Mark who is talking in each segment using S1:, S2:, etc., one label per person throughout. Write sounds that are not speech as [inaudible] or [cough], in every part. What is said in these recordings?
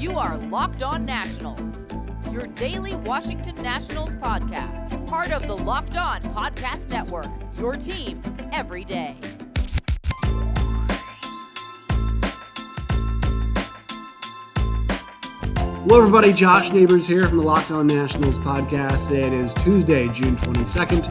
S1: You are Locked On Nationals, your daily Washington Nationals podcast, part of the Locked On Podcast Network, your team every day.
S2: Hello, everybody. Josh Neighbors here from the Locked On Nationals podcast. It is Tuesday, June 22nd,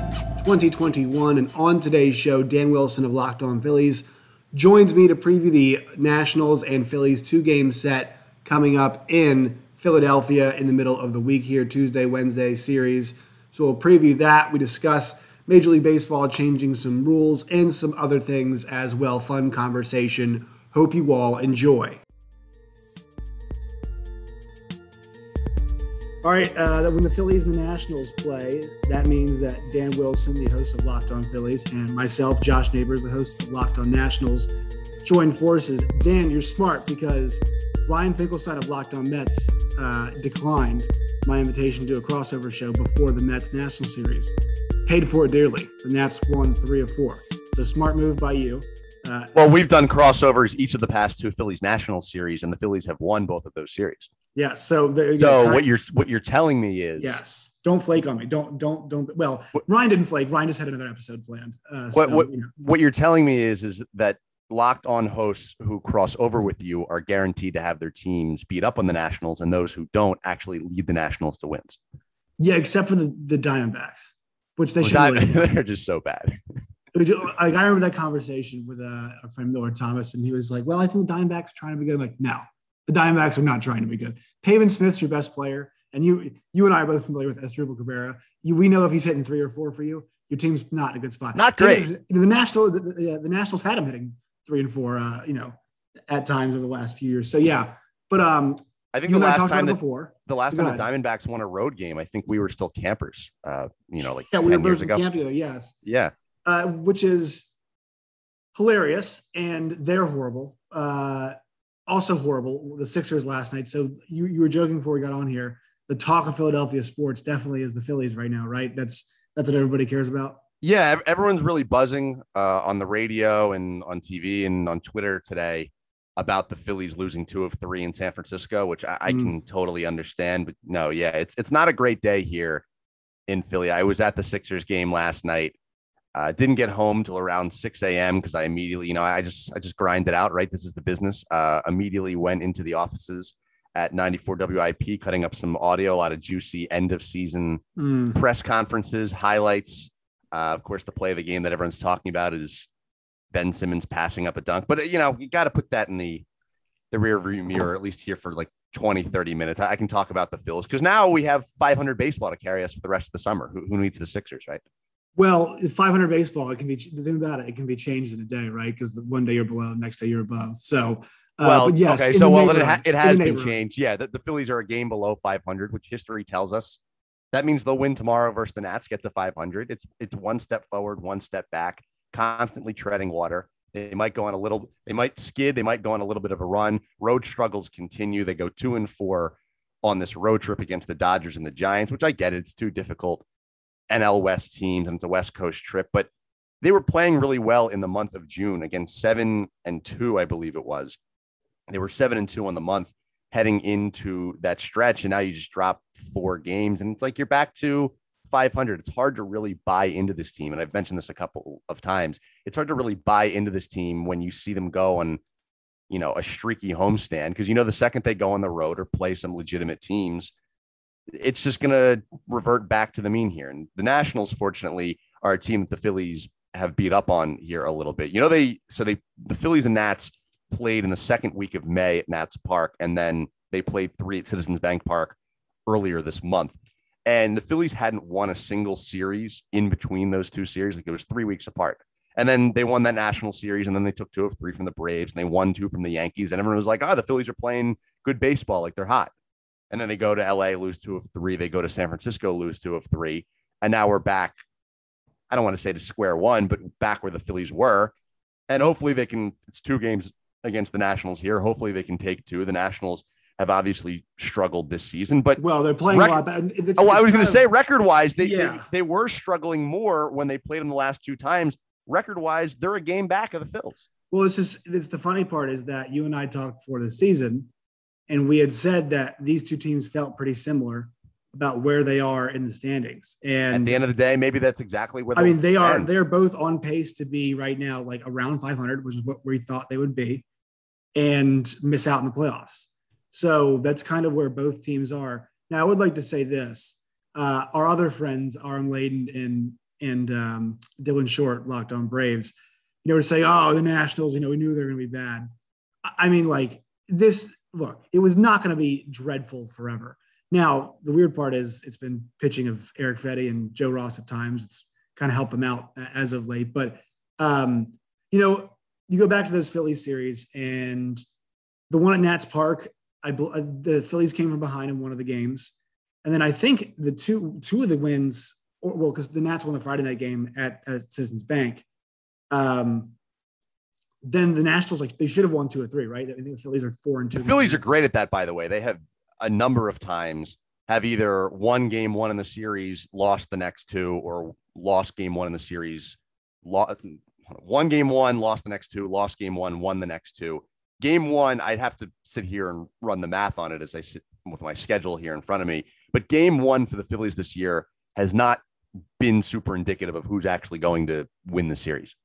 S2: 2021. And on today's show, Dan Wilson of Locked On Phillies joins me to preview the Nationals and Phillies two game set coming up in Philadelphia in the middle of the week here, Tuesday, Wednesday series. So we'll preview that. We discuss Major League Baseball changing some rules and some other things as well. Fun conversation. Hope you all enjoy. All right, uh, when the Phillies and the Nationals play, that means that Dan Wilson, the host of Locked On Phillies, and myself, Josh Neighbors, the host of Locked On Nationals, join forces. Dan, you're smart because Ryan Finkelstein of Locked On Mets uh, declined my invitation to a crossover show before the Mets National Series. Paid for it dearly. The Nats won three of four. So smart move by you.
S3: Uh, well, we've done crossovers each of the past two Phillies National Series, and the Phillies have won both of those series.
S2: Yeah. So
S3: there, so yeah, what you're what you're telling me is
S2: yes. Don't flake on me. Don't don't don't. Well, what, Ryan didn't flake. Ryan just had another episode planned.
S3: Uh, what so, what, you know. what you're telling me is is that locked on hosts who cross over with you are guaranteed to have their teams beat up on the Nationals, and those who don't actually lead the Nationals to wins.
S2: Yeah, except for the, the Diamondbacks, which they
S3: well, should. Really [laughs] they're just so bad.
S2: like, I remember that conversation with uh, our friend Miller Thomas, and he was like, "Well, I think the Diamondbacks are trying to be good." I'm like, no, the Diamondbacks are not trying to be good. Pavin Smith's your best player, and you you and I are both familiar with Asdrubal Cabrera. You, we know if he's hitting three or four for you, your team's not in a good spot.
S3: Not great.
S2: The, the national the, the, the, Nationals had him hitting three and four, uh, you know, at times over the last few years. So yeah, but um,
S3: I think the last time that, before the last time the Diamondbacks won a road game, I think we were still campers. Uh, you know, like
S2: yeah, we were years ago. Yes.
S3: Yeah.
S2: Uh, which is hilarious, and they're horrible. Uh, also horrible. The Sixers last night. So you, you were joking before we got on here. The talk of Philadelphia sports definitely is the Phillies right now, right? That's that's what everybody cares about.
S3: Yeah, everyone's really buzzing uh, on the radio and on TV and on Twitter today about the Phillies losing two of three in San Francisco, which I, I mm. can totally understand. But no, yeah, it's it's not a great day here in Philly. I was at the Sixers game last night uh, didn't get home till around 6 a.m. because I immediately, you know, I just I just grinded out. Right, this is the business. Uh, immediately went into the offices at 94 WIP, cutting up some audio, a lot of juicy end of season mm. press conferences, highlights. Uh, of course, the play of the game that everyone's talking about is Ben Simmons passing up a dunk. But you know, you got to put that in the the rear view mirror, at least here for like 20, 30 minutes. I can talk about the Phils because now we have 500 baseball to carry us for the rest of the summer. Who, who needs the Sixers, right?
S2: Well, 500 baseball, it can be the thing about it, it can be changed in a day, right? Because one day you're below, next day you're above. So,
S3: uh, well, yes, okay, so well, it, ha- it has been changed. Yeah, the, the Phillies are a game below 500, which history tells us that means they'll win tomorrow versus the Nats, get to 500. It's it's one step forward, one step back, constantly treading water. They might go on a little, they might skid, they might go on a little bit of a run. Road struggles continue. They go two and four on this road trip against the Dodgers and the Giants, which I get it. It's too difficult NL West teams and it's a West Coast trip, but they were playing really well in the month of June against seven and two, I believe it was. They were seven and two on the month heading into that stretch. And now you just drop four games and it's like you're back to 500. It's hard to really buy into this team. And I've mentioned this a couple of times. It's hard to really buy into this team when you see them go on, you know, a streaky homestand because you know the second they go on the road or play some legitimate teams, it's just going to revert back to the mean here. And the Nationals, fortunately, are a team that the Phillies have beat up on here a little bit. You know, they so they the Phillies and Nats played in the second week of May at Nats Park, and then they played three at Citizens Bank Park earlier this month. And the Phillies hadn't won a single series in between those two series. Like it was three weeks apart. And then they won that national series, and then they took two of three from the Braves, and they won two from the Yankees. And everyone was like, "Oh, the Phillies are playing good baseball, like they're hot." and then they go to LA, lose two of three. They go to San Francisco, lose two of three, and now we're back. I don't want to say to square one, but back where the Phillies were, and hopefully they can. It's two games against the Nationals here. Hopefully they can take two. The Nationals have obviously struggled this season, but
S2: well, they're playing rec- a lot. Better.
S3: It's, oh, I was going to say record wise, they, yeah. they, they were struggling more when they played them the last two times. Record wise, they're a game back of the Phils.
S2: Well, it's just it's the funny part is that you and I talked before the season and we had said that these two teams felt pretty similar about where they are in the standings. And
S3: at the end of the day, maybe that's exactly where
S2: I mean they are. They're both on pace to be right now like around 500, which is what we thought they would be, and miss out in the playoffs. So that's kind of where both teams are. Now, I would like to say this: uh, our other friends, Aram Leighton and and um, Dylan Short, Locked On Braves, you know, to say, "Oh, the Nationals," you know, we knew they were going to be bad. I mean, like this. Look, it was not going to be dreadful forever. Now, the weird part is it's been pitching of Erick Fedde and Joe Ross at times. It's kind of helped them out as of late. But, um, you know, you go back to those Phillies series and the one at Nats Park, I uh, the Phillies came from behind in one of the games. And then I think the two two of the wins, or, well, because the Nats won the Friday night game at, at Citizens Bank. Um, then the Nationals like they should have won two or three, right? I think the Phillies are four and two.
S3: The Phillies are great at that, by the way. They have a number of times have either won game one in the series, lost the next two, or lost game one in the series, lost one game one, lost the next two, lost game one, won the next two. Game one, I'd have to sit here and run the math on it as I sit with my schedule here in front of me. But game one for the Phillies this year has not been super indicative of who's actually going to win the series.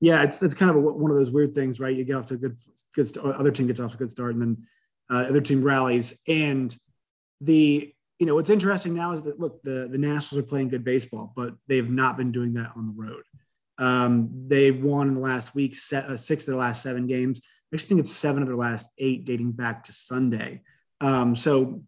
S2: Yeah, it's it's kind of a, one of those weird things, right? You get off to a good good other team gets off to a good start, and then uh, other team rallies. And the you know what's interesting now is that look, the the Nationals are playing good baseball, but they have not been doing that on the road. Um, they've won in the last week uh, six of their last seven games. I actually think it's seven of their last eight, dating back to Sunday. Um, so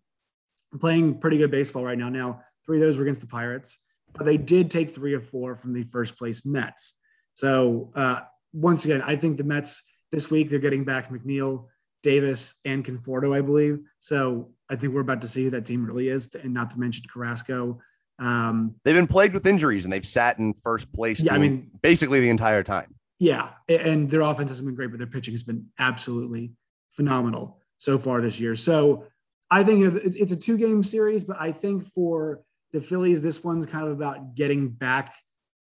S2: playing pretty good baseball right now. Now three of those were against the Pirates, but they did take three of four from the first place Mets. So uh, once again, I think the Mets this week they're getting back McNeil, Davis, and Conforto, I believe. So I think we're about to see who that team really is, and not to mention Carrasco. Um,
S3: they've been plagued with injuries, and they've sat in first place. Yeah, I mean, basically the entire time.
S2: Yeah, and their offense hasn't been great, but their pitching has been absolutely phenomenal so far this year. So I think you know it's a two-game series, but I think for the Phillies, this one's kind of about getting back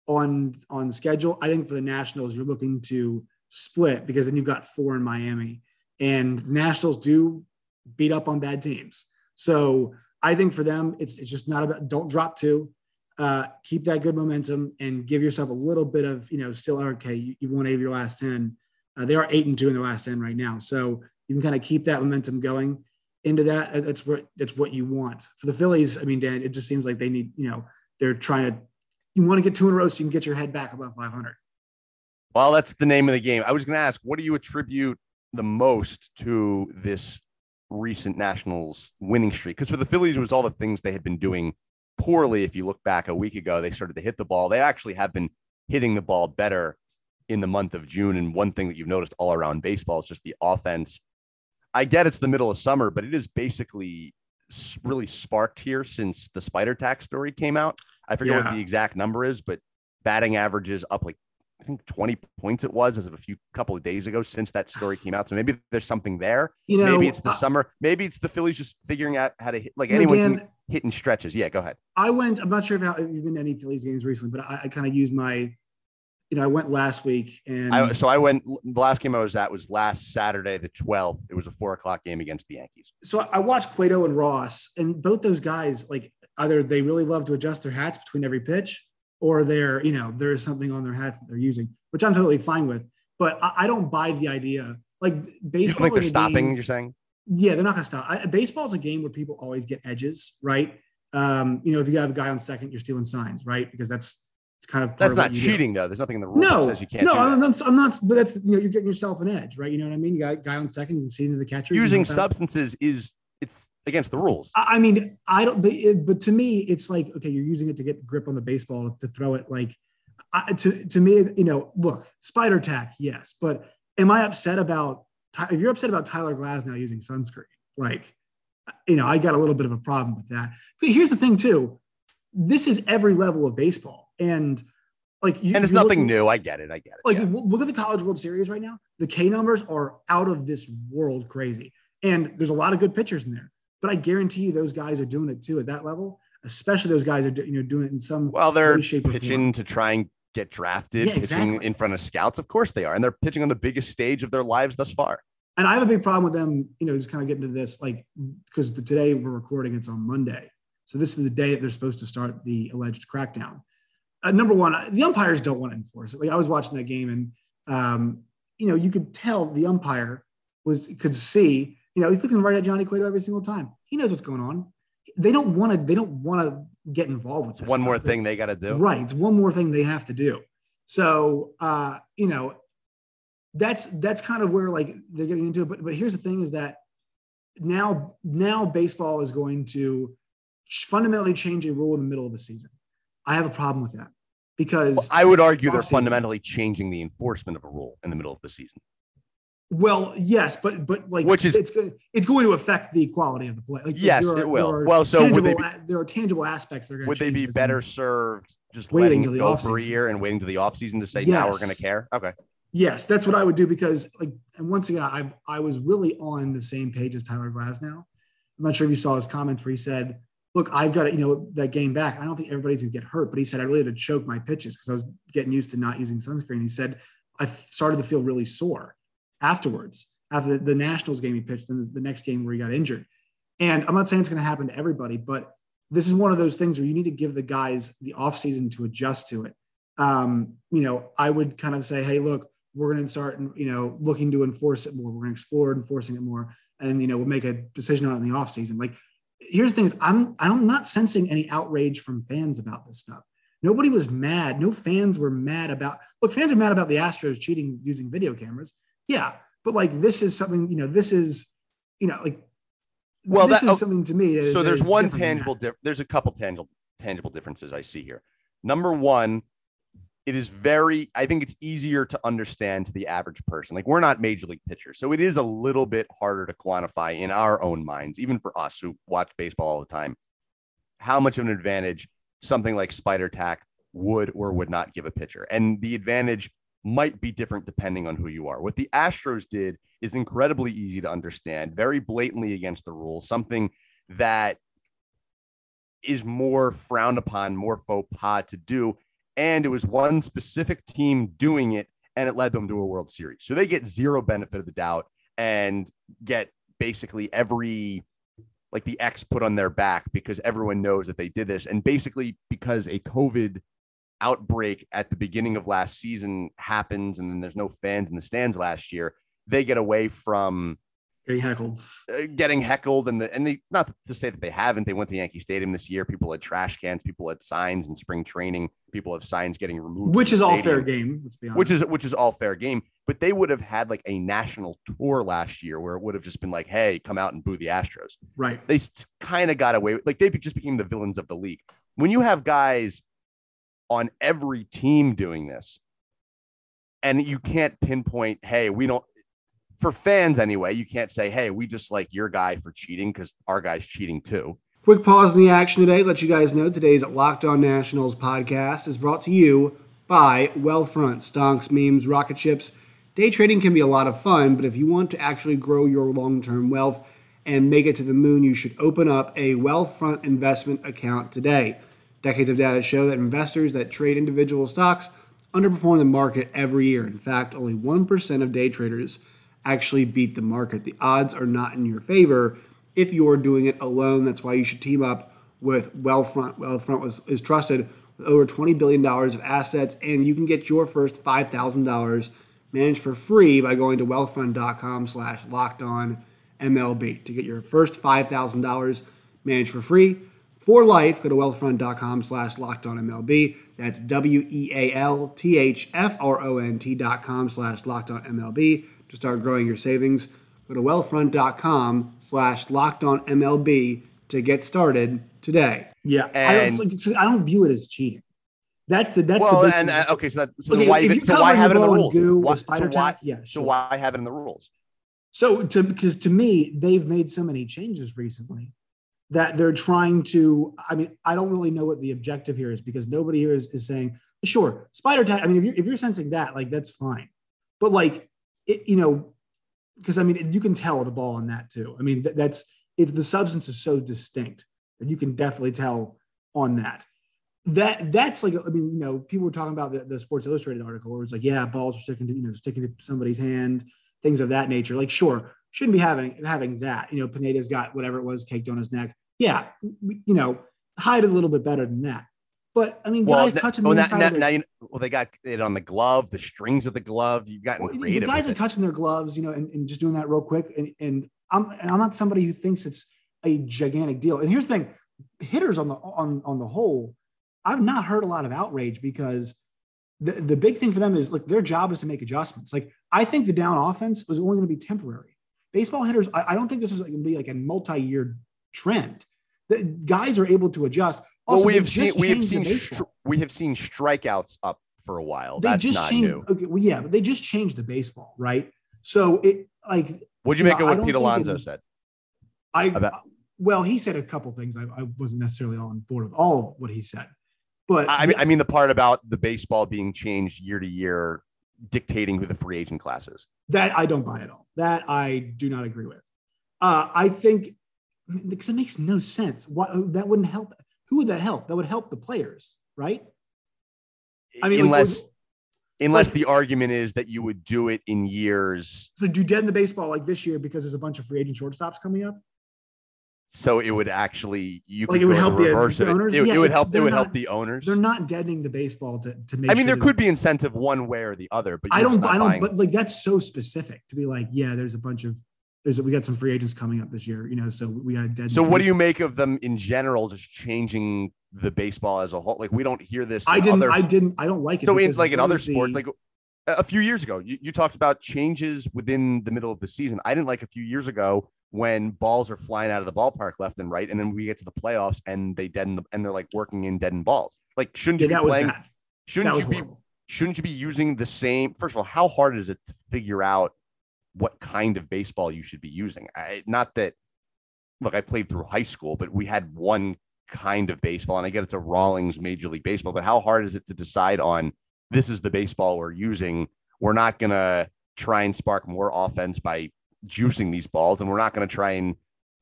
S2: on on schedule. I think for the Nationals, you're looking to split because then you've got four in Miami, and Nationals do beat up on bad teams. So I think for them, it's it's just not about don't drop two, uh, keep that good momentum, and give yourself a little bit of you know still okay. You, you won eight of your last ten. Uh, they are eight and two in their last ten right now, so you can kind of keep that momentum going into that. That's what that's what you want for the Phillies. I mean, Dan, it just seems like they need you know they're trying to you want to get two in a row so you can get your head back above 500.
S3: Well, that's the name of the game. I was going to ask, what do you attribute the most to this recent Nationals winning streak? Because for the Phillies, it was all the things they had been doing poorly. If you look back a week ago, they started to hit the ball. They actually have been hitting the ball better in the month of June. And one thing that you've noticed all around baseball is just the offense. I get it's the middle of summer, but it is basically really sparked here since the spider tack story came out. I forget yeah. what the exact number is, but batting averages up like I think 20 points it was as of a few couple of days ago since that story came out. So maybe there's something there. You know, maybe it's the uh, summer. Maybe it's the Phillies just figuring out how to hit like anyone Dan, can hit in stretches. Yeah, go ahead.
S2: I went, I'm not sure if you've been to any Phillies games recently, but I, I kind of used my you know, I went last week and
S3: I, so I went the last game I was at was last Saturday, the 12th. It was a four o'clock game against the Yankees.
S2: So I watched Cueto and Ross, and both those guys, like either they really love to adjust their hats between every pitch, or they're, you know, there's something on their hats that they're using, which I'm totally fine with. But I, I don't buy the idea. Like baseball,
S3: you think they're stopping. Game, you're saying?
S2: Yeah, they're not going to stop. I, baseball is a game where people always get edges, right? Um, you know, if you have a guy on second, you're stealing signs, right? Because that's it's kind of
S3: that's not cheating do. though. There's nothing in the rules
S2: no,
S3: that says you can't.
S2: No, I'm not, I'm not. But that's you know you're getting yourself an edge, right? You know what I mean? You got guy on second, you can see into the catcher.
S3: Using substances is it's against the rules.
S2: I mean, I don't. But, it, but to me, it's like okay, you're using it to get grip on the baseball to throw it. Like I, to to me, you know, look, spider tack, yes, but am I upset about if you're upset about Tyler Glasnow using sunscreen? Like, you know, I got a little bit of a problem with that. But here's the thing, too. This is every level of baseball and like,
S3: you, and it's nothing new. I get it. I get it.
S2: Like, yeah. look at the College World Series right now. The K numbers are out of this world crazy, and there's a lot of good pitchers in there. But I guarantee you, those guys are doing it too at that level. Especially those guys are you know doing it in some
S3: well, they're pitching to try and get drafted, yeah, exactly. pitching in front of scouts. Of course they are, and they're pitching on the biggest stage of their lives thus far.
S2: and I have a big problem with them, you know, just kind of getting to this, like, because today we're recording, it's on Monday. So this is the day that they're supposed to start the alleged crackdown. Uh, number one, the umpires don't want to enforce it. Like I was watching that game, and um, you know, you could tell the umpire was could see, you know, he's looking right at Johnny Cueto every single time. He knows what's going on. They don't want to. They don't want to get involved with
S3: this. One stuff. more thing they got to do.
S2: Right. It's one more thing they have to do. So, uh, you know, that's that's kind of where like they're getting into it. But but here's the thing: is that now now baseball is going to fundamentally change a rule in the middle of the season. I have a problem with that because well,
S3: I would argue they're fundamentally changing the enforcement of a rule in the middle of the season.
S2: Well, yes, but but like
S3: which is
S2: it's going it's going to affect the quality of the play. Like,
S3: yes,
S2: are,
S3: it will. Well, so
S2: would
S3: they be,
S2: there are tangible aspects that are going to change.
S3: would they be better served just waiting to the go for a year and waiting to the offseason to say yes. now we're going to care? Okay.
S2: Yes, that's what I would do because like and once again I I was really on the same page as Tyler Glasnow. I'm not sure if you saw his comments where he said, "Look, I've got to, you know that game back. I don't think everybody's gonna get hurt, but he said I really had to choke my pitches because I was getting used to not using sunscreen." He said I started to feel really sore afterwards after the, the Nationals game he pitched and the next game where he got injured. And I'm not saying it's going to happen to everybody, but this is one of those things where you need to give the guys the offseason to adjust to it. Um, you know, I would kind of say, hey, look, we're going to start, you know, looking to enforce it more. We're going to explore enforcing it more, and you know, we'll make a decision on it in the offseason. Like, here's the thing: is I'm I'm not sensing any outrage from fans about this stuff. Nobody was mad. No fans were mad about. Look, fans are mad about the Astros cheating using video cameras. Yeah, but like this is something you know this is you know like well this that, is oh, something to me
S3: so there's one tangible di- there's a couple tangible tangible differences i see here. Number one it is very i think it's easier to understand to the average person. Like we're not major league pitchers so it is a little bit harder to quantify in our own minds even for us who watch baseball all the time how much of an advantage something like spider tack would or would not give a pitcher. And the advantage might be different depending on who you are. What the Astros did is incredibly easy to understand, very blatantly against the rules, something that is more frowned upon, more faux pas to do. And it was one specific team doing it, and it led them to a World Series. So they get zero benefit of the doubt and get basically every like the X put on their back because everyone knows that they did this. And basically, because a COVID outbreak at the beginning of last season happens and then there's no fans in the stands last year, they get away from
S2: getting heckled,
S3: uh, getting heckled, and the, and they not to say that they haven't. They went to Yankee Stadium this year. People had trash cans. People had signs in spring training. People have signs getting removed,
S2: which is all fair game. Let's be honest.
S3: Which is which is all fair game. But they would have had like a national tour last year where it would have just been like, "Hey, come out and boo the Astros."
S2: Right.
S3: They kind of got away. Like they just became the villains of the league. When you have guys on every team doing this. And you can't pinpoint, hey, we don't, for fans anyway, you can't say, hey, we just like your guy for cheating because our guy's cheating too.
S2: Quick pause in the action today. Let you guys know today's Locked On Nationals podcast is brought to you by Wealthfront. Stonks, memes, rocket ships. Day trading can be a lot of fun, but if you want to actually grow your long term wealth and make it to the moon, you should open up a Wealthfront investment account today. Decades of data show that investors that trade individual stocks underperform the market every year. In fact, only 1% of day traders actually beat the market. The odds are not in your favor if you're doing it alone. That's why you should team up with Wealthfront. Wealthfront was, is trusted with over $20 billion of assets, and you can get your first $5,000 managed for free by going to wealthfront.com slash locked on MLB. To get your first $5,000 managed for free, for life, go to wealthfront.com slash locked on MLB. That's W E A L T H F R O N T dot com slash locked on MLB to start growing your savings. Go to wealthfront.com slash locked on MLB to get started today. Yeah. And I don't, I don't view it as cheating. That's the that's
S3: well,
S2: the
S3: and uh, okay, so that so okay, why so why have it in the rules? Goo why, so why, yeah, sure. so why have it in the rules?
S2: So to because to me they've made so many changes recently that they're trying to i mean i don't really know what the objective here is because nobody here is, is saying sure spider tack i mean if you're, if you're sensing that like that's fine. But like it you know because i mean you can tell the ball on that too. I mean that, that's if the substance is so distinct that you can definitely tell on that. That that's like i mean you know people were talking about the, the sports illustrated article where it's like yeah balls are sticking to you know sticking to somebody's hand things of that nature. Like, sure, shouldn't be having having that. You know, Pineda's got whatever it was caked on his neck. Yeah, you know, hide it a little bit better than that. But I mean, guys well, touching well, the inside. Now, their,
S3: now you, well, they got it on the glove, the strings of the glove. You've gotten well, creative.
S2: Guys
S3: are
S2: it. touching their gloves, you know, and, and, just doing that real quick. And, and I'm and I'm not somebody who thinks it's a gigantic deal. And here's the thing: hitters on the on on the whole, I've not heard a lot of outrage because the, the big thing for them is like their job is to make adjustments. Like I think the down offense was only going to be temporary. Baseball hitters, I, I don't think this is going to be like a multi-year trend. The guys are able to adjust.
S3: Also, well, we have seen we have seen stri- we have seen strikeouts up for a while. They That's
S2: just
S3: not
S2: changed,
S3: new.
S2: Okay, well, yeah, but they just changed the baseball, right? So it like.
S3: What'd you, you make know, of what Pete Alonso it, said?
S2: I about- well, he said a couple things. I, I, wasn't necessarily all on board with all of what he said, but
S3: I mean, I mean the part about the baseball being changed year to year, dictating who the free agent class is.
S2: That I don't buy at all. That I do not agree with. Uh, I think because it makes no sense. What that wouldn't help. Who would that help? That would help the players, right?
S3: I mean, unless like, unless like, the argument is that you would do it in years.
S2: So do dead in the baseball like this year because there's a bunch of free agent shortstops coming up.
S3: So it would actually you like it would help the, the owners. It, it, yeah, it would help. It would not, help the owners.
S2: They're not deadening the baseball to to make.
S3: I mean,
S2: sure
S3: there could be incentive one way or the other, but
S2: I don't. I don't. But like that's so specific to be like, yeah, there's a bunch of there's we got some free agents coming up this year, you know, so we got a dead.
S3: So what do you make of them in general, just changing the baseball as a whole? Like we don't hear this.
S2: I didn't. Other... I didn't. I don't like it.
S3: So in like in other sports, the... like a few years ago, you, you talked about changes within the middle of the season. I didn't like a few years ago when balls are flying out of the ballpark left and right, and then we get to the playoffs and they deaden the, and they're like working in deadened balls. Like shouldn't you yeah, be playing? Shouldn't you be? Horrible. Shouldn't you be using the same? First of all, how hard is it to figure out what kind of baseball you should be using. I, not that, look, I played through high school, but we had one kind of baseball, and I get it's a Rawlings Major League Baseball, but how hard is it to decide on this is the baseball we're using? We're not going to try and spark more offense by juicing these balls, and we're not going to try and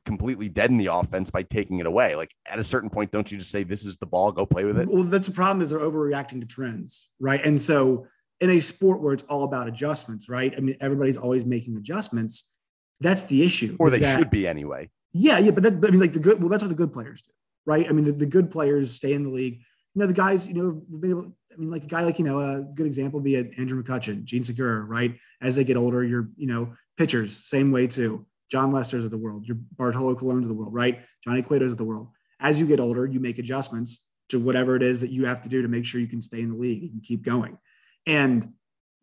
S3: completely deaden the offense by taking it away. Like at a certain point, don't you just say this is the ball, go play with it?
S2: Well, that's the problem is they're overreacting to trends, right? And so in a sport where it's all about adjustments, right? I mean, everybody's always making adjustments. That's the issue.
S3: Or they that, should be anyway.
S2: Yeah, yeah, but, that, I mean, like the good. Well, that's what the good players do, right? I mean, the, the good players stay in the league. You know, the guys. You know, been able. I mean, like a guy like you know, a good example would be uh, Andrew McCutchen, Jean Segura, right? As they get older, you're you know pitchers same way too. Jon Lester's of the world, your Bartolo Colon's of the world, right? Johnny Cueto's of the world. As you get older, you make adjustments to whatever it is that you have to do to make sure you can stay in the league and keep going. And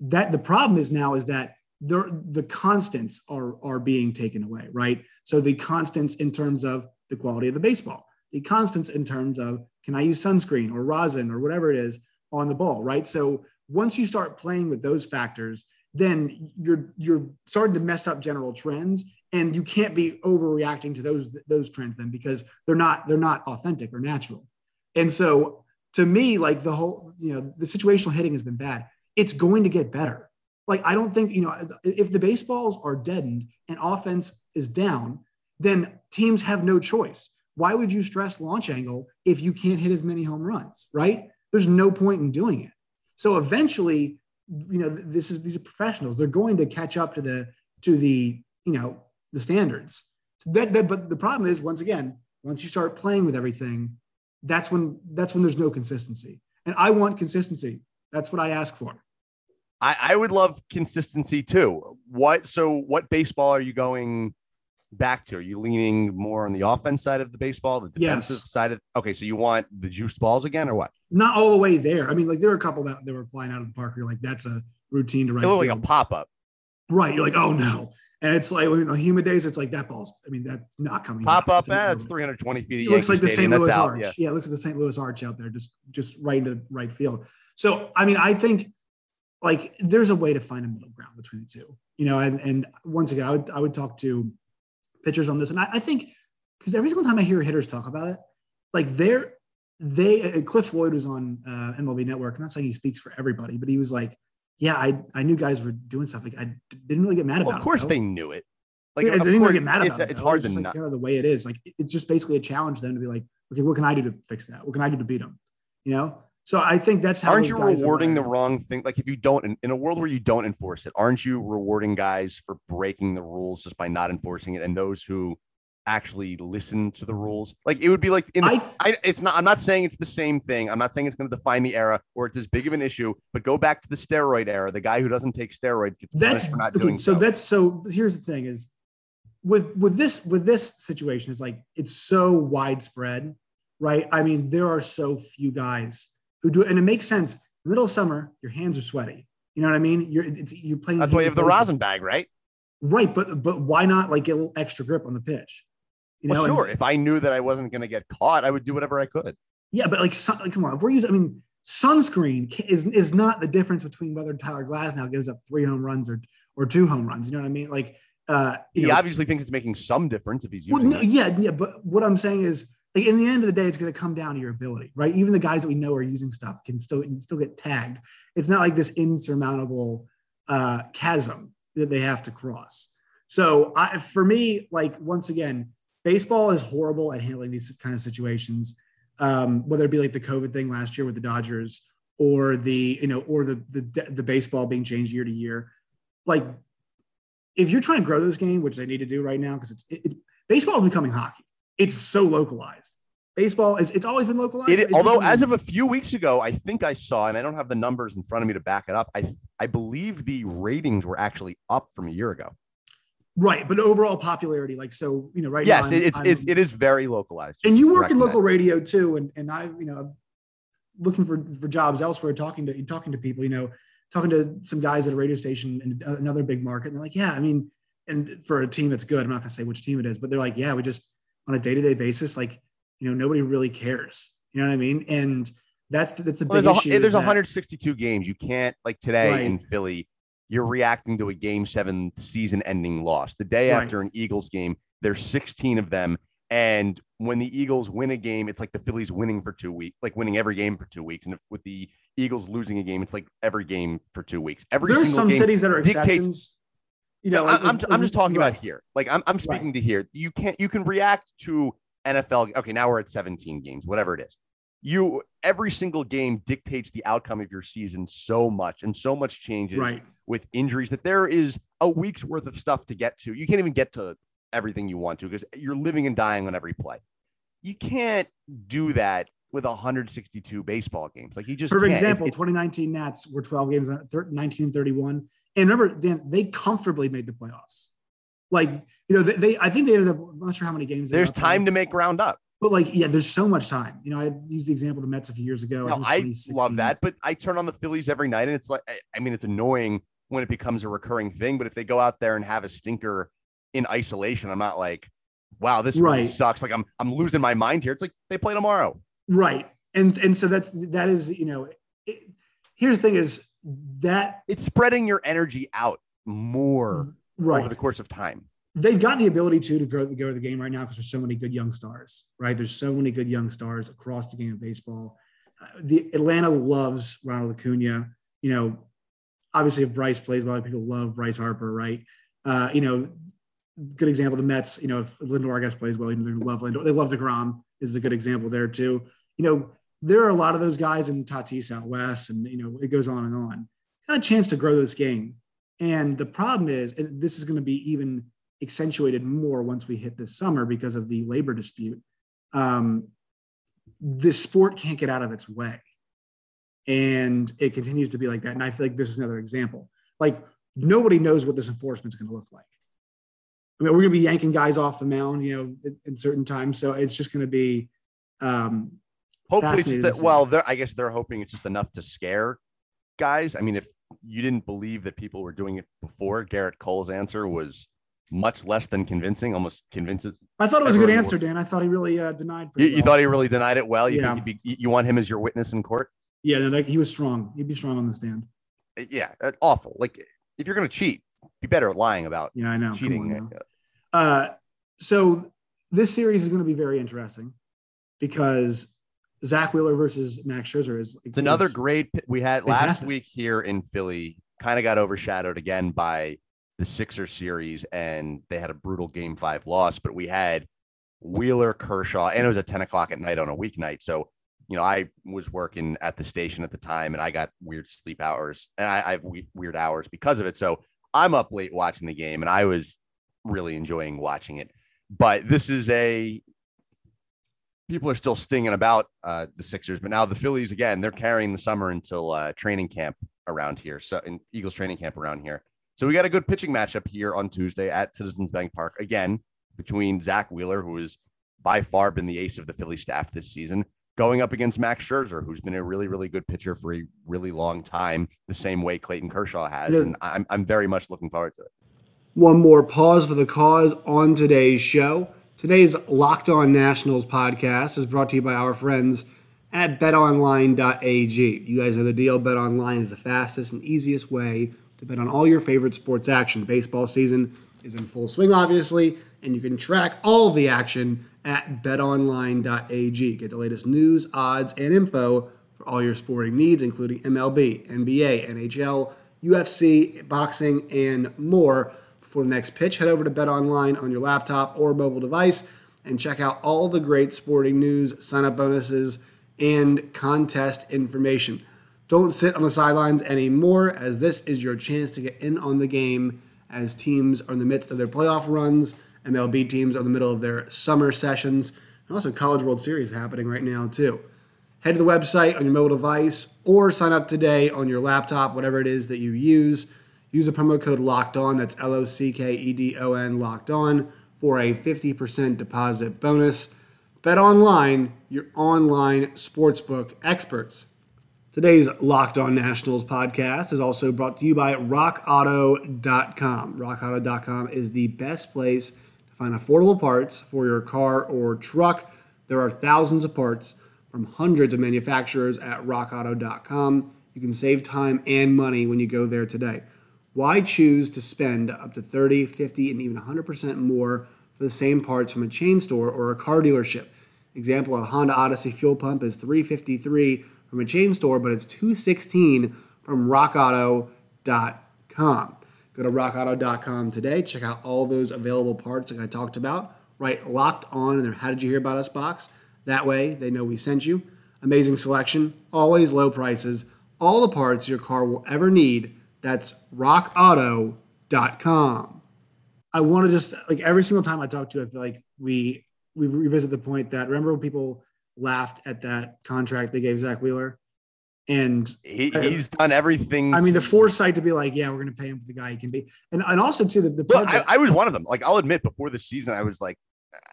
S2: that the problem is now is that the, the constants are, are being taken away, right? So the constants in terms of the quality of the baseball, the constants in terms of can I use sunscreen or rosin or whatever it is on the ball, right? So once you start playing with those factors, then you're you're starting to mess up general trends and you can't be overreacting to those those trends then because they're not they're not authentic or natural and so to me like the whole you know the situational hitting has been bad it's going to get better. Like, I don't think, you know, if the baseballs are deadened and offense is down, then teams have no choice. Why would you stress launch angle if you can't hit as many home runs, right? There's no point in doing it. So eventually, you know, this is these are professionals. They're going to catch up to the to the, you know, the standards. That, that but the problem is once again, once you start playing with everything, that's when that's when there's no consistency. And I want consistency. That's what I ask for.
S3: I, I would love consistency too. What so what baseball are you going back to? Are you leaning more on the offense side of the baseball, the defensive yes. side of okay, so you want the juiced balls again or what?
S2: Not all the way there. I mean, like there are a couple that, that were flying out of the park. You're like, that's a routine to right. It
S3: like a pop-up.
S2: Right. You're like, oh no. And it's like when the humid days, it's like that ball's. I mean, that's not coming.
S3: Pop out. up, it's, eh, it's uh, 320 feet.
S2: It looks like the St. Louis Arch. Yeah. yeah. it looks like the St. Louis Arch out there, just just right into right field. So I mean, I think like there's a way to find a middle ground between the two, you know. And and once again, I would I would talk to pitchers on this, and I, I think because every single time I hear hitters talk about it, like they're they Cliff Floyd was on uh, MLB Network. I'm not saying he speaks for everybody, but he was like, "Yeah, I I knew guys were doing stuff. Like I didn't really get mad
S3: well,
S2: about.
S3: Of course,
S2: it,
S3: they knew it. Like
S2: yeah, they didn't really get mad
S3: about
S2: it's,
S3: it. It's hard
S2: it's
S3: to
S2: like, kind of the way it is. Like it's just basically a challenge them to be like, okay, what can I do to fix that? What can I do to beat them? You know. So I think that's how.
S3: Aren't you rewarding the wrong thing? Like if you don't, in, in, a world where you don't enforce it, aren't you rewarding guys for breaking the rules just by not enforcing it? And those who actually listen to the rules, like it would be like in. The, I, I, it's not. I'm not saying it's the same thing. I'm not saying it's going to define the era or it's as big of an issue. But go back to the steroid era. The guy who doesn't take steroids gets that's for not okay, doing
S2: so.
S3: So
S2: that's so. Here's the thing: is with with this with this situation, it's like it's so widespread, right? I mean, there are so few guys who do it, and it makes sense. Middle of summer, your hands are sweaty. You know what I mean? You're it's, you're playing.
S3: That's why you have the rosin bag, right?
S2: Right, but but why not like get a little extra grip on the pitch?
S3: You well, know, sure. And, if I knew that I wasn't going to get caught, I would do whatever I could.
S2: Yeah, but like, sun, like, come on, if we're using, I mean, sunscreen is is not the difference between whether Tyler Glasnow gives up three home runs or or two home runs. You know what I mean? Like, uh,
S3: he
S2: know,
S3: obviously thinks it's making some difference if he's using.
S2: Well, no, yeah, yeah, but what I'm saying is like in the end of the day, it's going to come down to your ability, right? Even the guys that we know are using stuff can still still get tagged. It's not like this insurmountable uh, chasm that they have to cross. So I, for me, like once again, baseball is horrible at handling these kind of situations. Um, whether it be like the COVID thing last year with the Dodgers, or the you know, or the the, the baseball being changed year to year, like if you're trying to grow this game, which they need to do right now, because it's it, it, baseball is becoming hockey it's so localized. Baseball is it's always been localized.
S3: It, although as of a few weeks ago, I think I saw, and I don't have the numbers in front of me to back it up. I I believe the ratings were actually up from a year ago.
S2: Right, but overall popularity, like so, you know, right
S3: yes, now. It's, it's it is very localized.
S2: And you work in local that. radio too, and and I, you know, looking for for jobs elsewhere, talking to talking to people, you know, talking to some guys at a radio station in another big market, and they're like, yeah, I mean, and for a team that's good, I'm not gonna say which team it is, but they're like, yeah, we just on a day-to-day basis like you know nobody really cares you know what i mean and that's that's the well, big eh,
S3: there's
S2: issue
S3: there's 162 games you can't like today right. in philly you're reacting to a game seven season ending loss the day right. after an eagles game there's 16 of them and when the eagles win a game it's like the phillies winning for two weeks like winning every game for two weeks and if, with the eagles losing a game it's like every game for two weeks every
S2: there's some cities that are dictates, exceptions
S3: you know, I'm, I'm, I'm just talking right. about here. Like I'm, I'm speaking right. to here. You can't, you can react to NFL. Okay, now we're at 17 games, whatever it is. You every single game dictates the outcome of your season so much, and so much changes right. with injuries that there is a week's worth of stuff to get to. You can't even get to everything you want to because you're living and dying on every play. You can't do that with 162 baseball games. Like he just
S2: for example, it's, 2019 Nats were 12 games, uh, 1931. And remember, Dan, they comfortably made the playoffs. Like, you know, they, they I think they ended up, I'm not sure how many games.
S3: There's time to make ground up.
S2: But like, yeah, there's so much time. You know, I used the example of the Mets a few years ago.
S3: No, I, love that, but I turn on the Phillies every night, and it's like, I mean, it's annoying when it becomes a recurring thing. But if they go out there and have a stinker in isolation, I'm not like, wow, this right. really sucks. Like I'm I'm losing my mind here. It's like they play tomorrow.
S2: Right. And and so that's that is, you know, it, here's the thing is that
S3: it's spreading your energy out more right. over the course of time.
S2: They've got the ability to to grow, to the game right now because there's so many good young stars, right? There's so many good young stars across the game of baseball. Uh, the Atlanta loves Ronald Acuna. You know, obviously if Bryce plays well, people love Bryce Harper, right? Uh, you know, good example. The Mets, you know, if Lindor I guess plays well, you know, they love Lindor. They love deGrom is a good example there too you know, there are a lot of those guys in Tatis out west, and you know, it goes on and on. Got a chance to grow this game. And the problem is, and this is going to be even accentuated more once we hit this summer because of the labor dispute. Um, this sport can't get out of its way. And it continues to be like that. And I feel like this is another example. Like nobody knows what this enforcement is going to look like. I mean, we're going to be yanking guys off the mound, you know, in, in certain times. So it's just going to be um,
S3: Hopefully, it's just that, well, they're, I guess they're hoping it's just enough to scare guys. I mean, if you didn't believe that people were doing it before, Gerrit Cole's answer was much less than convincing, almost convinces.
S2: I thought it was a good answer, Dan. I thought he really uh, denied.
S3: You, you thought he really denied it well. You yeah. Be, you want him as your witness in court?
S2: Yeah, no, he was strong. He'd be strong on the stand.
S3: Uh, yeah, uh, awful. Like if you're going to cheat, be better at lying about.
S2: Yeah, I know.
S3: Cheating.
S2: Uh, so this series is going to be very interesting because Zack Wheeler versus Max Scherzer is.
S3: It's another great we had fantastic. last week here in Philly. Kind of got overshadowed again by the Sixers series, and they had a brutal Game Five loss. But we had Wheeler, Kershaw, and it was at ten o'clock at night on a weeknight. So you know, I was working at the station at the time and I got weird sleep hours and I, I have weird hours because of it. So I'm up late watching the game and I was really enjoying watching it. But this is a people are still stinging about uh, the Sixers, but now the Phillies again, they're carrying the summer until uh, training camp around here. So in Eagles training camp around here. So we got a good pitching matchup here on Tuesday at Citizens Bank Park again between Zack Wheeler, who has by far been the ace of the Philly staff this season, going up against Max Scherzer, who's been a really, really good pitcher for a really long time, the same way Clayton Kershaw has. Yeah. And I'm, I'm very much looking forward to it.
S2: One more pause for the cause on today's show. Today's Locked On Nationals podcast is brought to you by our friends at betonline.ag. You guys know the deal. BetOnline is the fastest and easiest way to bet on all your favorite sports action. Baseball season is in full swing, obviously, and you can track all the action at betonline.ag. Get the latest news, odds, and info for all your sporting needs, including MLB, NBA, NHL, UFC, boxing, and more. Before the next pitch, head over to BetOnline on your laptop or mobile device and check out all the great sporting news, sign up bonuses, and contest information. Don't sit on the sidelines anymore, as this is your chance to get in on the game as teams are in the midst of their playoff runs. MLB teams are in the middle of their summer sessions. And also, College World Series happening right now, too. Head to the website on your mobile device or sign up today on your laptop, whatever it is that you use. Use the promo code LOCKED ON, that's L O C K E D O N, LOCKED ON, for a 50% deposit bonus. Bet online, your online sportsbook experts. Today's Locked On Nationals podcast is also brought to you by RockAuto.com. RockAuto.com is the best place to find affordable parts for your car or truck. There are thousands of parts from hundreds of manufacturers at RockAuto.com. You can save time and money when you go there today. Why choose to spend up to 30, 50, and even 100% more for the same parts from a chain store or a car dealership? Example, a Honda Odyssey fuel pump is 353 from a chain store, but it's 216 from rockauto.com. Go to rockauto.com today. Check out all those available parts like I talked about. Right, locked on in their How Did You Hear About Us box. That way they know we sent you. Amazing selection, always low prices, all the parts your car will ever need. That's rockauto.com. I want to just like every single time I talk to, I feel like we we revisit the point that remember when people laughed at that contract they gave Zack Wheeler. And
S3: he, he's done everything.
S2: I mean, the foresight to be like, yeah, we're going to pay him for the guy he can be. And, and also, too, the, the
S3: well, I, I, was one of them. Like, I'll admit, before the season, I was like,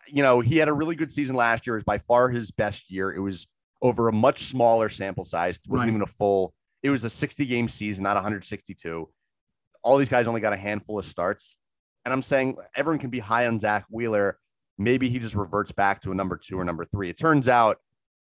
S3: you know, he had a really good season last year. It was by far his best year. It was over a much smaller sample size. It wasn't right. even a full, it was a 60 game season, not 162. All these guys only got a handful of starts. And I'm saying everyone can be high on Zack Wheeler maybe he just reverts back to a number two or number three. It turns out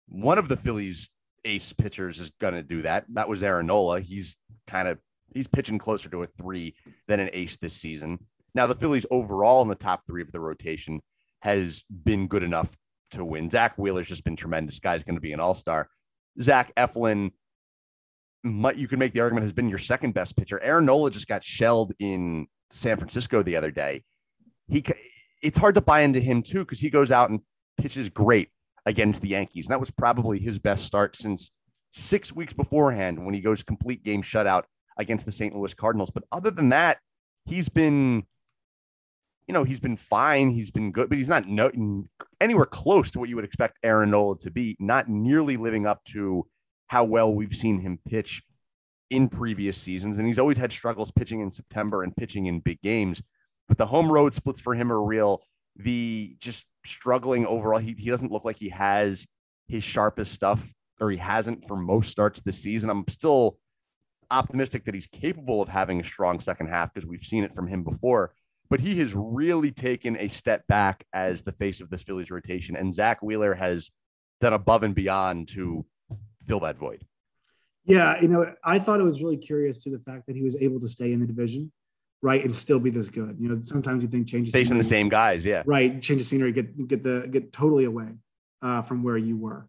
S3: one of the Phillies ace pitchers is going to do that. That was Aaron Nola. He's kind of he's pitching closer to a three than an ace this season. Now the Phillies overall in the top three of the rotation has been good enough to win. Zack Wheeler's just been tremendous. Guy's going to be an all star. Zach Eflin, you can make the argument has been your second best pitcher. Aaron Nola just got shelled in San Francisco the other day. He it's hard to buy into him too because he goes out and pitches great against the Yankees. And that was probably his best start since six weeks beforehand when he goes complete game shutout against the St. Louis Cardinals. But other than that, he's been, you know, he's been fine. He's been good, but he's not no, anywhere close to what you would expect Aaron Nola to be, not nearly living up to how well we've seen him pitch in previous seasons. And he's always had struggles pitching in September and pitching in big games but the home road splits for him are real. The just struggling overall, he, he doesn't look like he has his sharpest stuff, or he hasn't for most starts this season. I'm still optimistic that he's capable of having a strong second half because we've seen it from him before. But he has really taken a step back as the face of this Phillies rotation, and Zack Wheeler has done above and beyond to fill that void.
S2: Yeah, you know, I thought it was really curious to the fact that he was able to stay in the division right, and still be this good. You know, sometimes you think changes
S3: facing the same guys, yeah,
S2: right. Change the scenery, get get the get totally away uh, from where you were,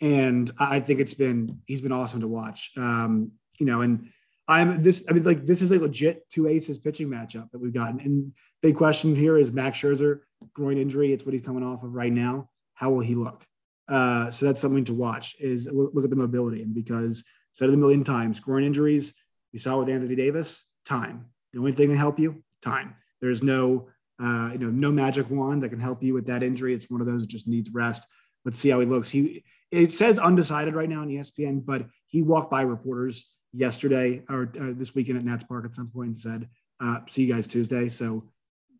S2: and I think it's been he's been awesome to watch. Um, you know, and I'm this. I mean, like this is a legit two aces pitching matchup that we've gotten. And big question here is Max Scherzer groin injury. It's what he's coming off of right now. How will he look? Uh, so that's something to watch. Is look, look at the mobility, and because said it a million times, groin injuries. We saw with Anthony Davis, time. The only thing that help you, time. There's no, uh, you know, no magic wand that can help you with that injury. It's one of those that just needs rest. Let's see how he looks. He it says undecided right now on ESPN, but he walked by reporters yesterday or uh, this weekend at Nats Park at some point and said, uh, "See you guys Tuesday." So,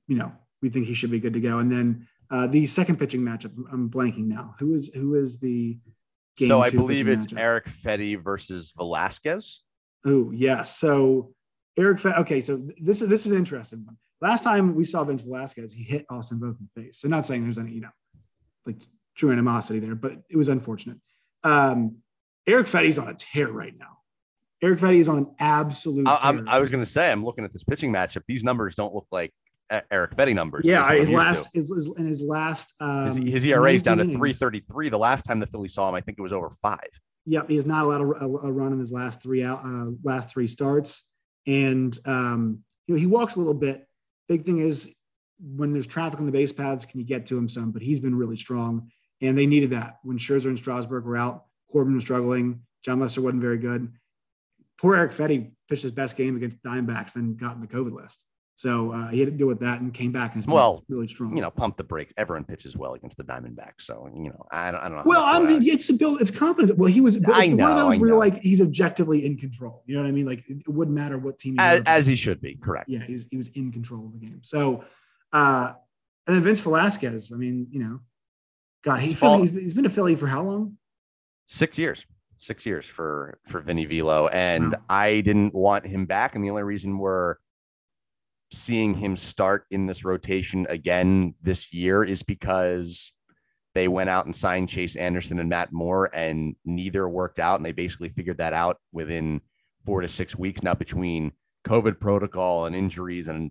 S2: you know, we think he should be good to go. And then uh, the second pitching matchup, I'm blanking now. Who is who is the game?
S3: so I believe it's matchup? Erick Fedde versus Velasquez.
S2: Oh yes. So Erick Fedde. Okay, so this is this is an interesting one. Last time we saw Vince Velasquez, he hit Austin Voth in the face. So not saying there's any you know like true animosity there, but it was unfortunate. Um, Erick Fedde's on a tear right now. Erick Fedde is on an absolute.
S3: I, I was going to say, I'm looking at this pitching matchup. These numbers don't look like Erick Fedde numbers.
S2: Yeah, his last his, his, in his last um,
S3: his, his ERA is down to three thirty three. The last time the Phillies saw him, I think it was over five.
S2: Yep, he has not allowed a, a, run in his last three out uh, last three starts, and um, you know he walks a little bit. Big thing is when there's traffic on the base paths, can you get to him some? But he's been really strong, and they needed that when Scherzer and Strasburg were out. Corbin was struggling. Jon Lester wasn't very good. Poor Erick Fedde pitched his best game against Diamondbacks, then got in the COVID list. So uh, he had to deal with that and came back and well, really strong.
S3: You know, pump the brakes. Everyone pitches well against the Diamondbacks, so you know, I don't, I don't know.
S2: Well, I mean, it's a build. It's confident. Well, he was. It's I know, one of those where like he's objectively in control. You know what I mean? Like it wouldn't matter what team.
S3: He As, as, he should be, correct?
S2: Yeah, he was, he was in control of the game. So, uh, and then Vince Velasquez. I mean, you know, God, he feels, he's, he's been a Philly for how long?
S3: Six years six years for for Vinny Velo, and wow. I didn't want him back. And the only reason we're seeing him start in this rotation again this year is because they went out and signed Chase Anderson and Matt Moore, and neither worked out. And they basically figured that out within four to six weeks. Now, between COVID protocol and injuries and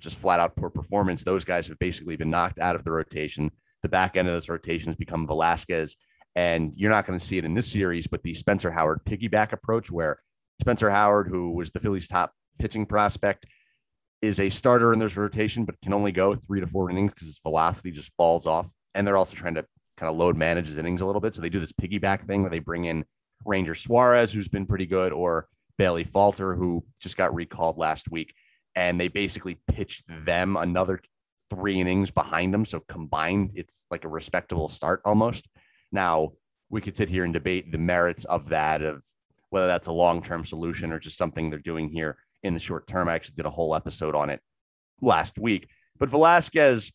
S3: just flat out poor performance, those guys have basically been knocked out of the rotation. The back end of this rotation has become Velasquez. And you're not going to see it in this series, but the Spencer Howard piggyback approach, where Spencer Howard, who was the Phillies' top pitching prospect, is a starter in this rotation, but can only go three to four innings because his velocity just falls off. And they're also trying to kind of load manage his innings a little bit. So they do this piggyback thing where they bring in Ranger Suarez, who's been pretty good, or Bailey Falter, who just got recalled last week. And they basically pitched them another three innings behind them. So combined, it's like a respectable start almost. Now, we could sit here and debate the merits of that, of whether that's a long term solution or just something they're doing here in the short term. I actually did a whole episode on it last week. But Velasquez,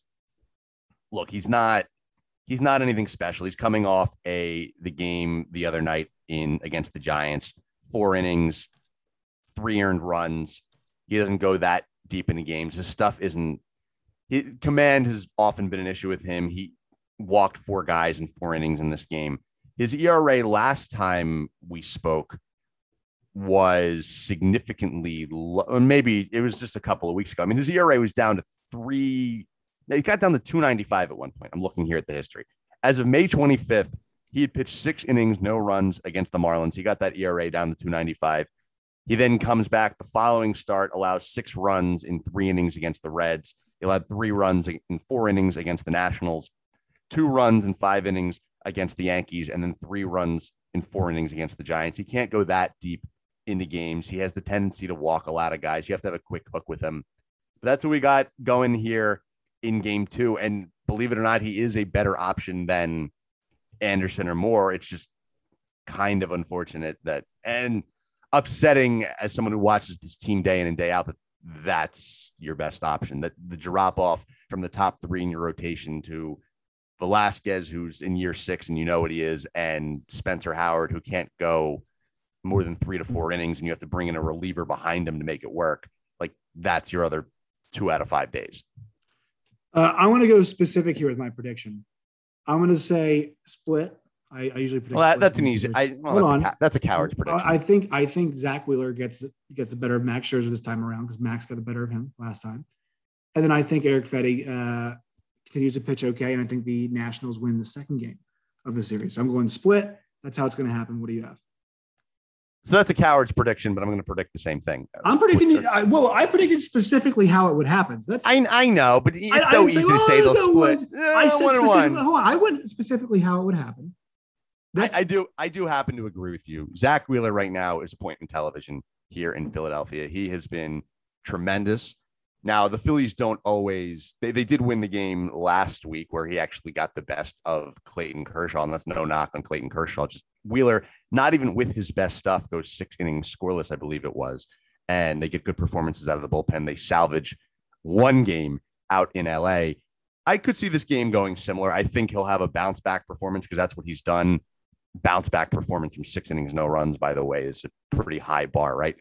S3: look, he's not he's not anything special. He's coming off a the game the other night in against the Giants, four innings, three earned runs. He doesn't go that deep into games. His stuff isn't his command has often been an issue with him. He walked four guys in four innings in this game. His ERA last time we spoke was significantly low. Maybe it was just a couple of weeks ago. I mean, his ERA was down to three. It got down to 295 at one point. I'm looking here at the history. As of May 25th, he had pitched six innings, no runs against the Marlins. He got that ERA down to 295. He then comes back the following start, allows six runs in three innings against the Reds. He allowed three runs in four innings against the Nationals, two runs in five innings against the Yankees, and then three runs in four innings against the Giants. He can't go that deep into games. He has the tendency to walk a lot of guys. You have to have a quick hook with him. But that's what we got going here in game two. And believe it or not, he is a better option than Anderson or Moore. It's just kind of unfortunate that and upsetting as someone who watches this team day in and day out that that's your best option. That the drop off from the top three in your rotation to Velasquez, who's in year six and you know what he is, and Spencer Howard, who can't go more than three to four innings and you have to bring in a reliever behind him to make it work, like that's your other two out of five days.
S2: Uh, I want to go specific here with my prediction. I'm going to say split. I, I usually predict.
S3: Well, that, that's an easy. I, well, Hold that's on. A, that's a coward's prediction.
S2: I think I think Zack Wheeler gets gets the better of Max Scherzer this time around because Max got the better of him last time, and then I think Erick Fedde uh, continues to pitch okay, and I think the Nationals win the second game of the series. So I'm going split. That's how it's going to happen. What do you have?
S3: So that's a coward's prediction, but I'm going to predict the same thing.
S2: I'm predicting. I, well, I predicted specifically how it would happen. That's
S3: I, I know, but it's I, so easy oh, say, to say they'll split.
S2: I said one specifically, hold on, I went specifically how it would happen.
S3: I, I, do. I do happen to agree with you. Zack Wheeler right now is a point in television here in Philadelphia. He has been tremendous. Now the Phillies don't always. They, they did win the game last week where he actually got the best of Clayton Kershaw, and that's no knock on Clayton Kershaw. Just Wheeler, not even with his best stuff, goes six innings scoreless, I believe it was, and they get good performances out of the bullpen. They salvage one game out in LA. I could see this game going similar. I think he'll have a bounce back performance because that's what he's done. Bounce back performance from six innings, no runs, by the way, is a pretty high bar, right?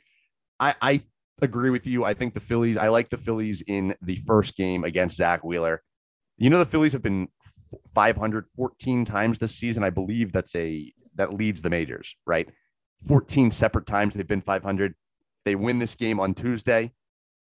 S3: I, I agree with you. I think the Phillies, I like the Phillies in the first game against Zack Wheeler. You know, the Phillies have been 514 times this season. I believe that's a that leads the majors, right? 14 separate times they've been 500. They win this game on Tuesday.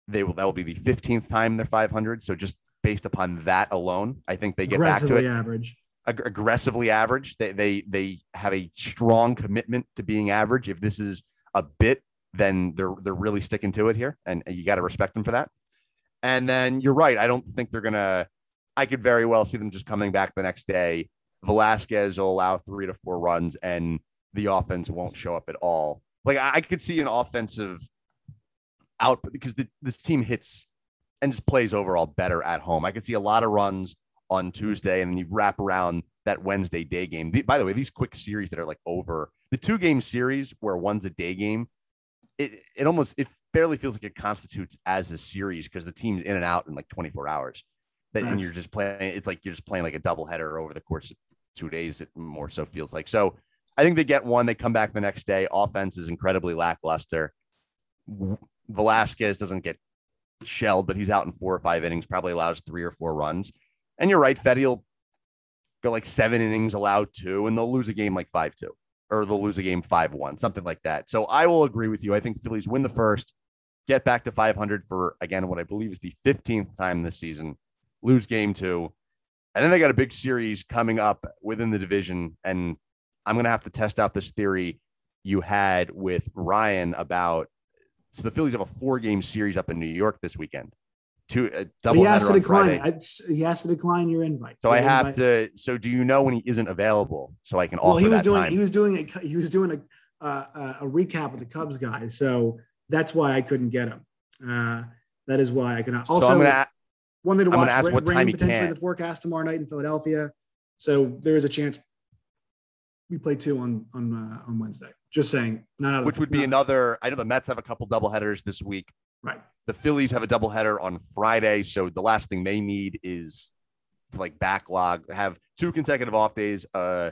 S3: They will that will be the 15th time they're 500. So just based upon that alone, I think they get back to it.
S2: average.
S3: Ag- aggressively average. They they they have a strong commitment to being average. If this is a bit, then they're they're really sticking to it here, and, and you got to respect them for that. And then you're right. I don't think they're gonna. I could very well see them just coming back the next day Velasquez will allow three to four runs and the offense won't show up at all. Like I could see an offensive output because the, this team hits and just plays overall better at home. I could see a lot of runs on Tuesday and then you wrap around that Wednesday day game. The, by the way, these quick series that are like over the two game series where one's a day game, it it almost it barely feels like it constitutes as a series because the team's in and out in like 24 hours. That nice. and you're just playing. It's like you're just playing like a double header over the course of two days. It more so feels like. So I think they get one. They come back the next day. Offense is incredibly lackluster. Velasquez doesn't get shelled, but he's out in four or five innings. Probably allows three or four runs. And you're right, Fedde will go like seven innings, allowed two, and they'll lose a game like five two, or they'll lose a game five one, something like that. So I will agree with you. I think Phillies win the first, get back to 500 for again what I believe is the 15th time this season, lose game two, and then they got a big series coming up within the division. And I'm going to have to test out this theory you had with Ryan about so the Phillies have a four game series up in New York this weekend. Two uh, double.
S2: He has to decline. I, he has to decline your invite.
S3: So, so I have invite. to. So do you know when he isn't available so I can
S2: well,
S3: offer
S2: he was doing.
S3: Time?
S2: He was doing a. He was doing a uh, a recap of the Cubs guys. So that's why I couldn't get him. Uh, that is why I cannot. Also, so I'm gonna one thing to watch. Ask rain, what time potentially can. the forecast tomorrow night in Philadelphia. So there is a chance we play two on on uh, on Wednesday. Just saying,
S3: not which would be another. I know the Mets have a couple double headers this week.
S2: Right.
S3: The Phillies have a double header on Friday, so the last thing they need is to like backlog, have two consecutive off days, uh,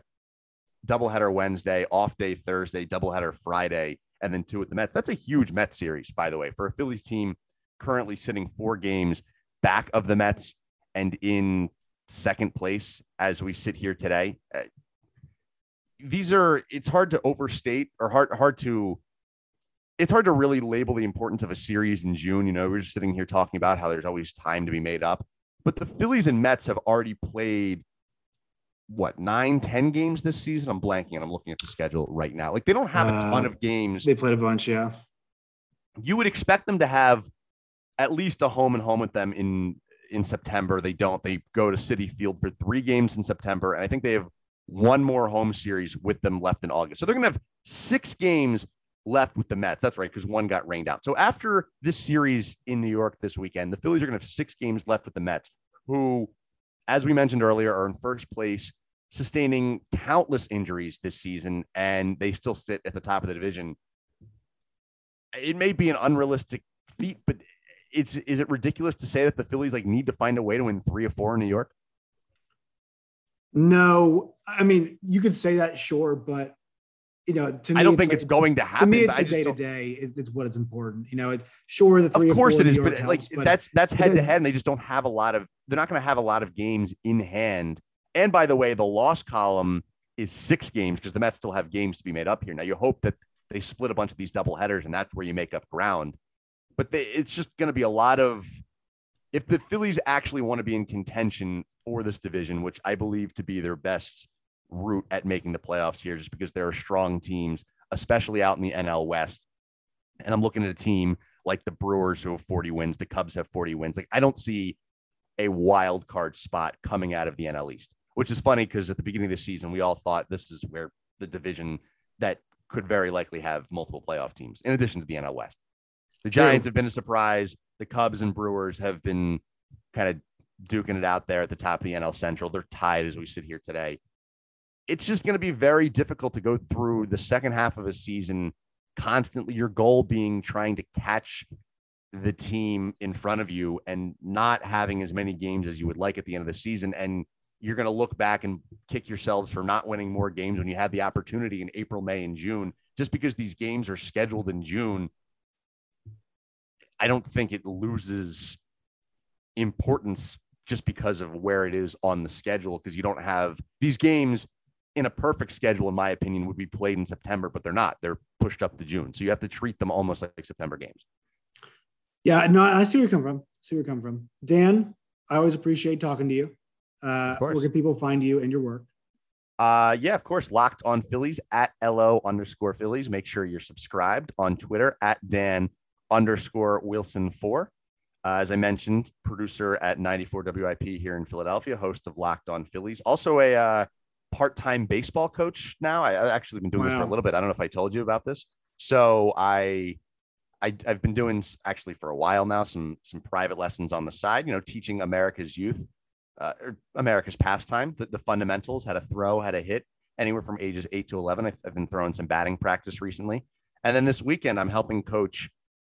S3: double header Wednesday, off day Thursday, double header Friday, and then two with the Mets. That's a huge Mets series, by the way, for a Phillies team currently sitting four games back of the Mets and in second place as we sit here today. Uh, these are it's hard to overstate or hard hard to it's hard to really label the importance of a series in June. You know, we're just sitting here talking about how there's always time to be made up. But the Phillies and Mets have already played what nine, ten games this season. I'm blanking and I'm looking at the schedule right now. Like they don't have a ton uh, of games.
S2: They played a bunch, yeah.
S3: You would expect them to have at least a home and home with them in in September. They don't. They go to Citi Field for three games in September, and I think they have one more home series with them left in August. So they're going to have six games left with the Mets. That's right, because one got rained out. So after this series in New York this weekend, the Phillies are going to have six games left with the Mets, who, as we mentioned earlier, are in first place, sustaining countless injuries this season, and they still sit at the top of the division. It may be an unrealistic feat, but it's is it ridiculous to say that the Phillies like need to find a way to win three or four in New York?
S2: No, I mean you could say that, sure, but you know, to me,
S3: I don't think like, it's going to happen.
S2: To me, it's the day to day. It's what is important. You know, it's sure the three.
S3: Of course, it is, but helps, like but that's that's head to head, and they just don't have a lot of. They're not going to have a lot of games in hand. And by the way, the loss column is six games because the Mets still have games to be made up here. Now you hope that they split a bunch of these double headers, and that's where you make up ground but they, it's just going to be a lot of if the Phillies actually want to be in contention for this division, which I believe to be their best route at making the playoffs here, just because there are strong teams especially out in the NL West. And I'm looking at a team like the Brewers who have 40 wins, the Cubs have 40 wins. Like I don't see a wild card spot coming out of the NL East, which is funny because at the beginning of the season, we all thought this is where the division that could very likely have multiple playoff teams in addition to the NL West. The Giants have been a surprise. The Cubs and Brewers have been kind of duking it out there at the top of the NL Central. They're tied as we sit here today. It's just going to be very difficult to go through the second half of a season constantly, your goal being trying to catch the team in front of you and not having as many games as you would like at the end of the season. And you're going to look back and kick yourselves for not winning more games when you had the opportunity in April, May, and June. Just because these games are scheduled in June, I don't think it loses importance just because of where it is on the schedule because you don't have these games in a perfect schedule in my opinion would be played in September but they're not. They're pushed up to June. So you have to treat them almost like September games.
S2: Yeah no I see where you come from. I see where you come from. Dan I always appreciate talking to you. Uh where can people find you and your work?
S3: Uh, yeah, of course. Locked on Phillies at LO underscore Phillies. Make sure you're subscribed on Twitter at Dan underscore Wilson four. Uh, as I mentioned, producer at 94 WIP here in Philadelphia, host of Locked On Phillies, also a uh, part-time baseball coach now. I, have actually been doing wow. this for a little bit. I don't know if I told you about this. So I, I, have been doing actually for a while now some some private lessons on the side. You know, teaching America's youth, uh, America's pastime, the, the fundamentals, how to throw, how to hit, anywhere from ages eight to 11. I've, I've been throwing some batting practice recently, and then this weekend I'm helping coach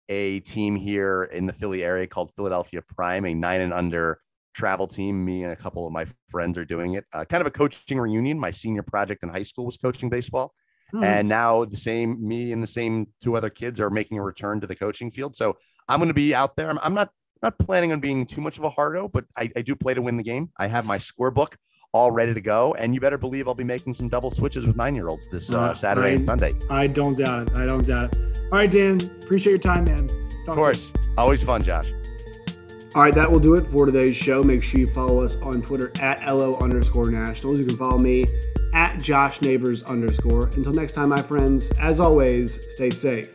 S3: a team here in the Philly area called Philadelphia Prime, a nine and under travel team. Me and a couple of my friends are doing it. Uh, kind of a coaching reunion. My senior project in high school was coaching baseball. Hmm. And now the same, me and the same two other kids are making a return to the coaching field. So I'm going to be out there. I'm, I'm not not planning on being too much of a hardo, but I, I do play to win the game. I have my scorebook all ready to go. And you better believe I'll be making some double switches with nine year olds this uh, uh, Saturday I, and Sunday.
S2: I don't doubt it. I don't doubt it. All right, Dan. Appreciate your time, man.
S3: Talk of course. Always fun, Josh.
S2: All right, that will do it for today's show. Make sure you follow us on Twitter at LO underscore nationals. You can follow me at Josh Neighbors underscore. Until next time, my friends, as always, stay safe.